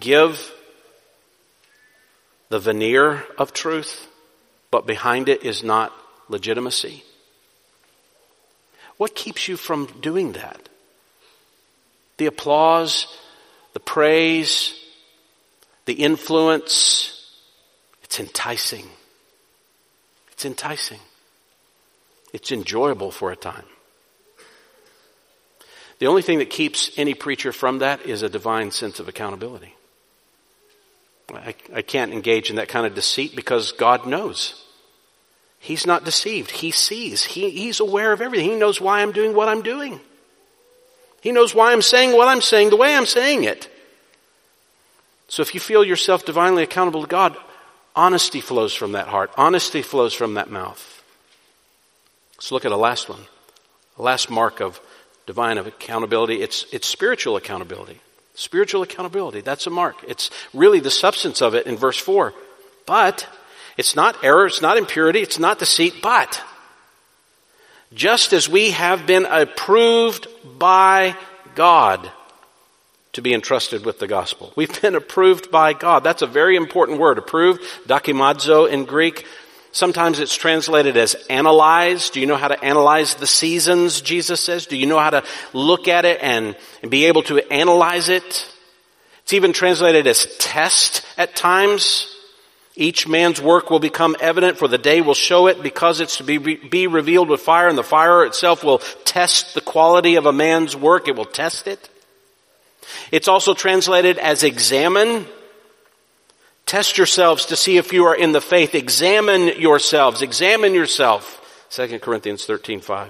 give the veneer of truth, but behind it is not legitimacy. What keeps you from doing that? The applause, the praise, the influence, it's enticing. It's enticing. It's enjoyable for a time. The only thing that keeps any preacher from that is a divine sense of accountability. I, I, can't engage in that kind of deceit because God knows. He's not deceived. He sees. He, he's aware of everything. He knows why I'm doing what I'm doing. He knows why I'm saying what I'm saying the way I'm saying it. So if you feel yourself divinely accountable to God, honesty flows from that heart. Honesty flows from that mouth. Let's look at a last one. A last mark of divine accountability, it's, it's spiritual accountability. Spiritual accountability, that's a mark. It's really the substance of it in verse 4. But it's not error, it's not impurity, it's not deceit, but just as we have been approved by God to be entrusted with the gospel. We've been approved by God. That's a very important word. Approved, dokimazo in Greek. Sometimes it's translated as analyze. Do you know how to analyze the seasons, Jesus says? Do you know how to look at it and, and be able to analyze it? It's even translated as test at times. Each man's work will become evident for the day will show it because it's to be, be revealed with fire and the fire itself will test the quality of a man's work. It will test it. It's also translated as examine. Test yourselves to see if you are in the faith. Examine yourselves. Examine yourself. 2 Corinthians 13, 5.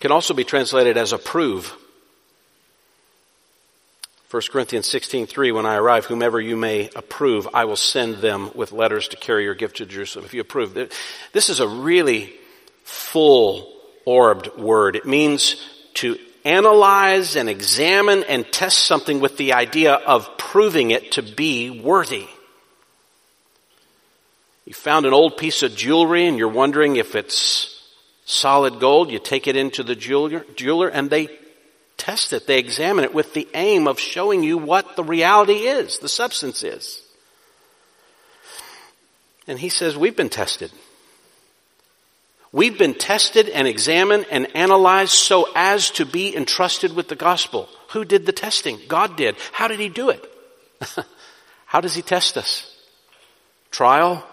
Can also be translated as approve. 1 Corinthians 16:3 when I arrive whomever you may approve I will send them with letters to carry your gift to Jerusalem. If you approve this is a really full orbed word. It means to analyze and examine and test something with the idea of proving it to be worthy. You found an old piece of jewelry and you're wondering if it's solid gold you take it into the jeweler, jeweler and they test it, they examine it with the aim of showing you what the reality is, the substance is. And he says, we've been tested. We've been tested and examined and analyzed so as to be entrusted with the gospel. Who did the testing? God did. How did he do it? How does he test us? Trial?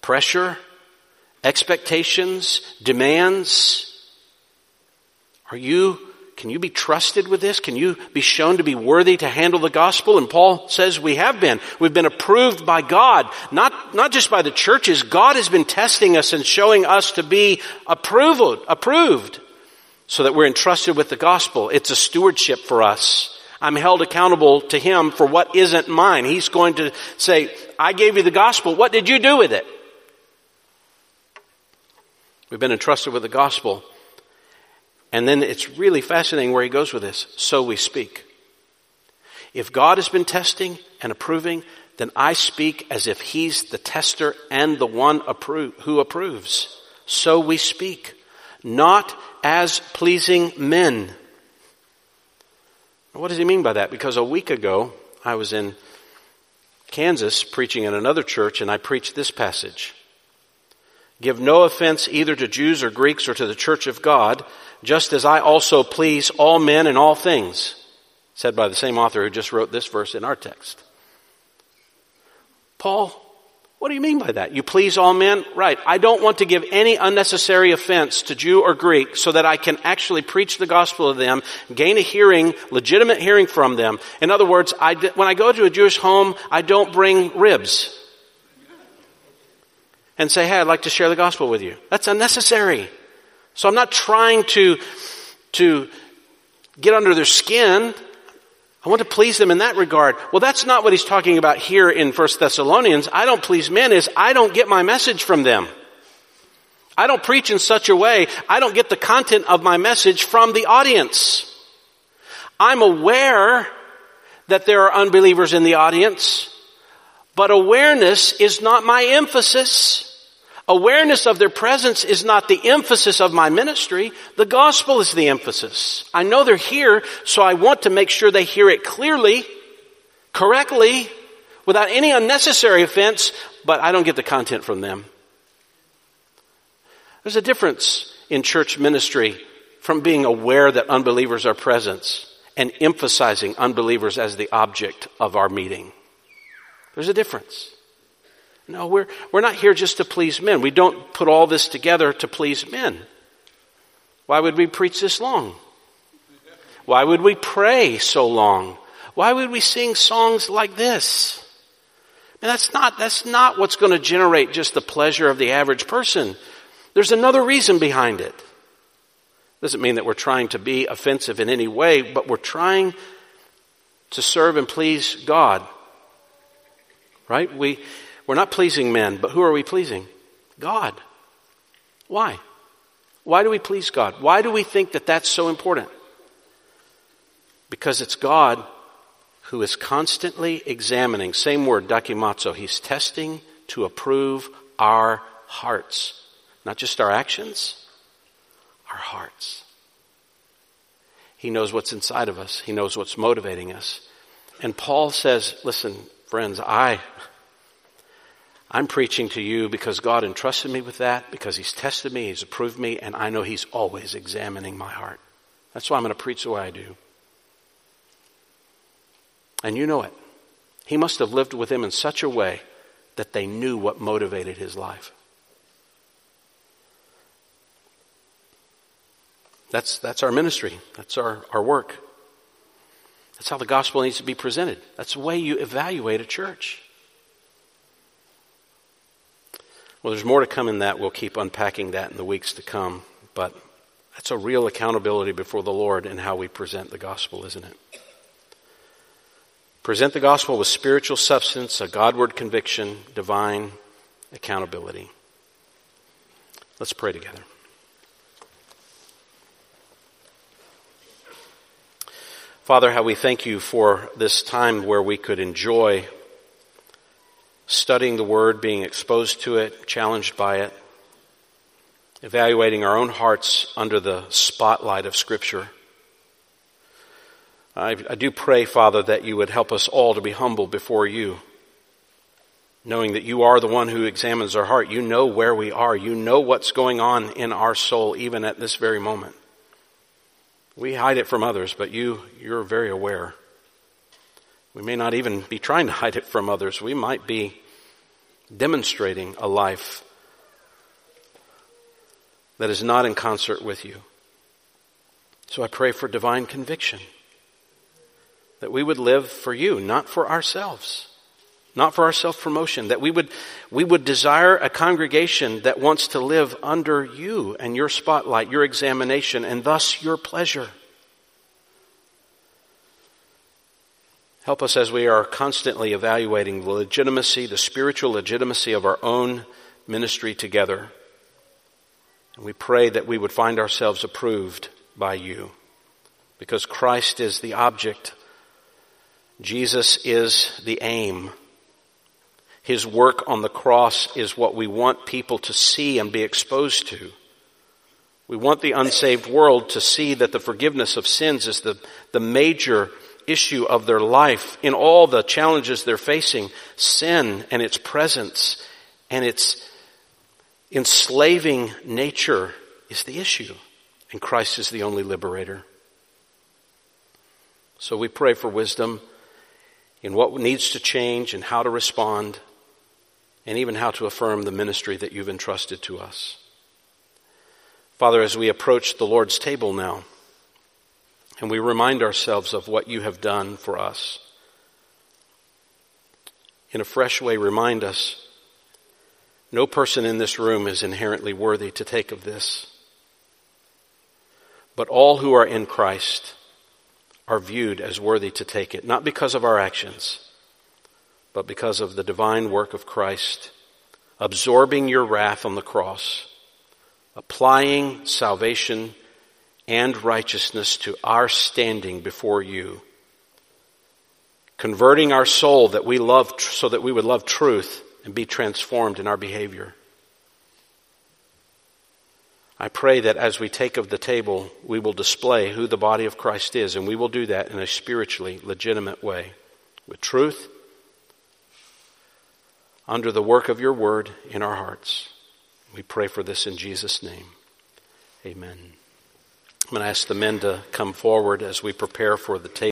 Pressure? Expectations? Demands? Are you can you be trusted with this? Can you be shown to be worthy to handle the gospel? And Paul says we have been. We've been approved by God, not, not just by the churches. God has been testing us and showing us to be approved, approved so that we're entrusted with the gospel. It's a stewardship for us. I'm held accountable to him for what isn't mine. He's going to say, I gave you the gospel. What did you do with it? We've been entrusted with the gospel. And then it's really fascinating where he goes with this. So we speak. If God has been testing and approving, then I speak as if he's the tester and the one appro- who approves. So we speak, not as pleasing men. What does he mean by that? Because a week ago, I was in Kansas preaching in another church and I preached this passage. Give no offense either to Jews or Greeks or to the church of God, just as I also please all men in all things, said by the same author who just wrote this verse in our text. Paul, what do you mean by that? You please all men? Right. I don't want to give any unnecessary offense to Jew or Greek so that I can actually preach the gospel to them, gain a hearing, legitimate hearing from them. In other words, I, when I go to a Jewish home, I don't bring ribs and say, hey, I'd like to share the gospel with you. That's unnecessary. So I'm not trying to, to get under their skin. I want to please them in that regard. Well, that's not what he's talking about here in 1 Thessalonians. I don't please men is I don't get my message from them. I don't preach in such a way. I don't get the content of my message from the audience. I'm aware that there are unbelievers in the audience, but awareness is not my emphasis. Awareness of their presence is not the emphasis of my ministry. The gospel is the emphasis. I know they're here, so I want to make sure they hear it clearly, correctly, without any unnecessary offense, but I don't get the content from them. There's a difference in church ministry from being aware that unbelievers are present and emphasizing unbelievers as the object of our meeting. There's a difference. No, we're, we're not here just to please men. We don't put all this together to please men. Why would we preach this long? Why would we pray so long? Why would we sing songs like this? And that's not, that's not what's going to generate just the pleasure of the average person. There's another reason behind it. Doesn't mean that we're trying to be offensive in any way, but we're trying to serve and please God. Right? We, we're not pleasing men, but who are we pleasing? God. Why? Why do we please God? Why do we think that that's so important? Because it's God who is constantly examining, same word, dokimazo, he's testing to approve our hearts. Not just our actions, our hearts. He knows what's inside of us. He knows what's motivating us. And Paul says, listen, friends, I, I'm preaching to you because God entrusted me with that, because He's tested me, He's approved me, and I know He's always examining my heart. That's why I'm going to preach the way I do. And you know it. He must have lived with them in such a way that they knew what motivated his life. That's, that's our ministry. That's our, our work. That's how the gospel needs to be presented. That's the way you evaluate a church. Well, there's more to come in that. We'll keep unpacking that in the weeks to come. But that's a real accountability before the Lord in how we present the gospel, isn't it? Present the gospel with spiritual substance, a Godward conviction, divine accountability. Let's pray together. Father, how we thank you for this time where we could enjoy studying the Word, being exposed to it, challenged by it, evaluating our own hearts under the spotlight of Scripture. I, I, do pray, Father, that you would help us all to be humble before you, knowing that you are the one who examines our heart. You know where we are. You know what's going on in our soul, even at this very moment. We hide it from others, but you, you're very aware. We may not even be trying to hide it from others. We might be demonstrating a life that is not in concert with you. So I pray for divine conviction that we would live for you, not for ourselves, not for our self-promotion, that we would, we would desire a congregation that wants to live under you and your spotlight, your examination, and thus your pleasure. Help us as we are constantly evaluating the legitimacy, the spiritual legitimacy of our own ministry together. And we pray that we would find ourselves approved by you because Christ is the object. Jesus is the aim. His work on the cross is what we want people to see and be exposed to. We want the unsaved world to see that the forgiveness of sins is the, the major issue of their life in all the challenges they're facing. Sin and its presence and its enslaving nature is the issue. And Christ is the only liberator. So we pray for wisdom in what needs to change and how to respond and even how to affirm the ministry that you've entrusted to us. Father, as we approach the Lord's table now, and we remind ourselves of what you have done for us. In a fresh way, remind us no person in this room is inherently worthy to take of this. But all who are in Christ are viewed as worthy to take it, not because of our actions, but because of the divine work of Christ, absorbing your wrath on the cross, applying salvation and righteousness to our standing before you. Converting our soul that we love, so that we would love truth and be transformed in our behavior. I pray that as we take of the table, we will display who the body of Christ is, and we will do that in a spiritually legitimate way, with truth, under the work of your word in our hearts. We pray for this in Jesus' name. Amen. I'm going to ask the men to come forward as we prepare for the table.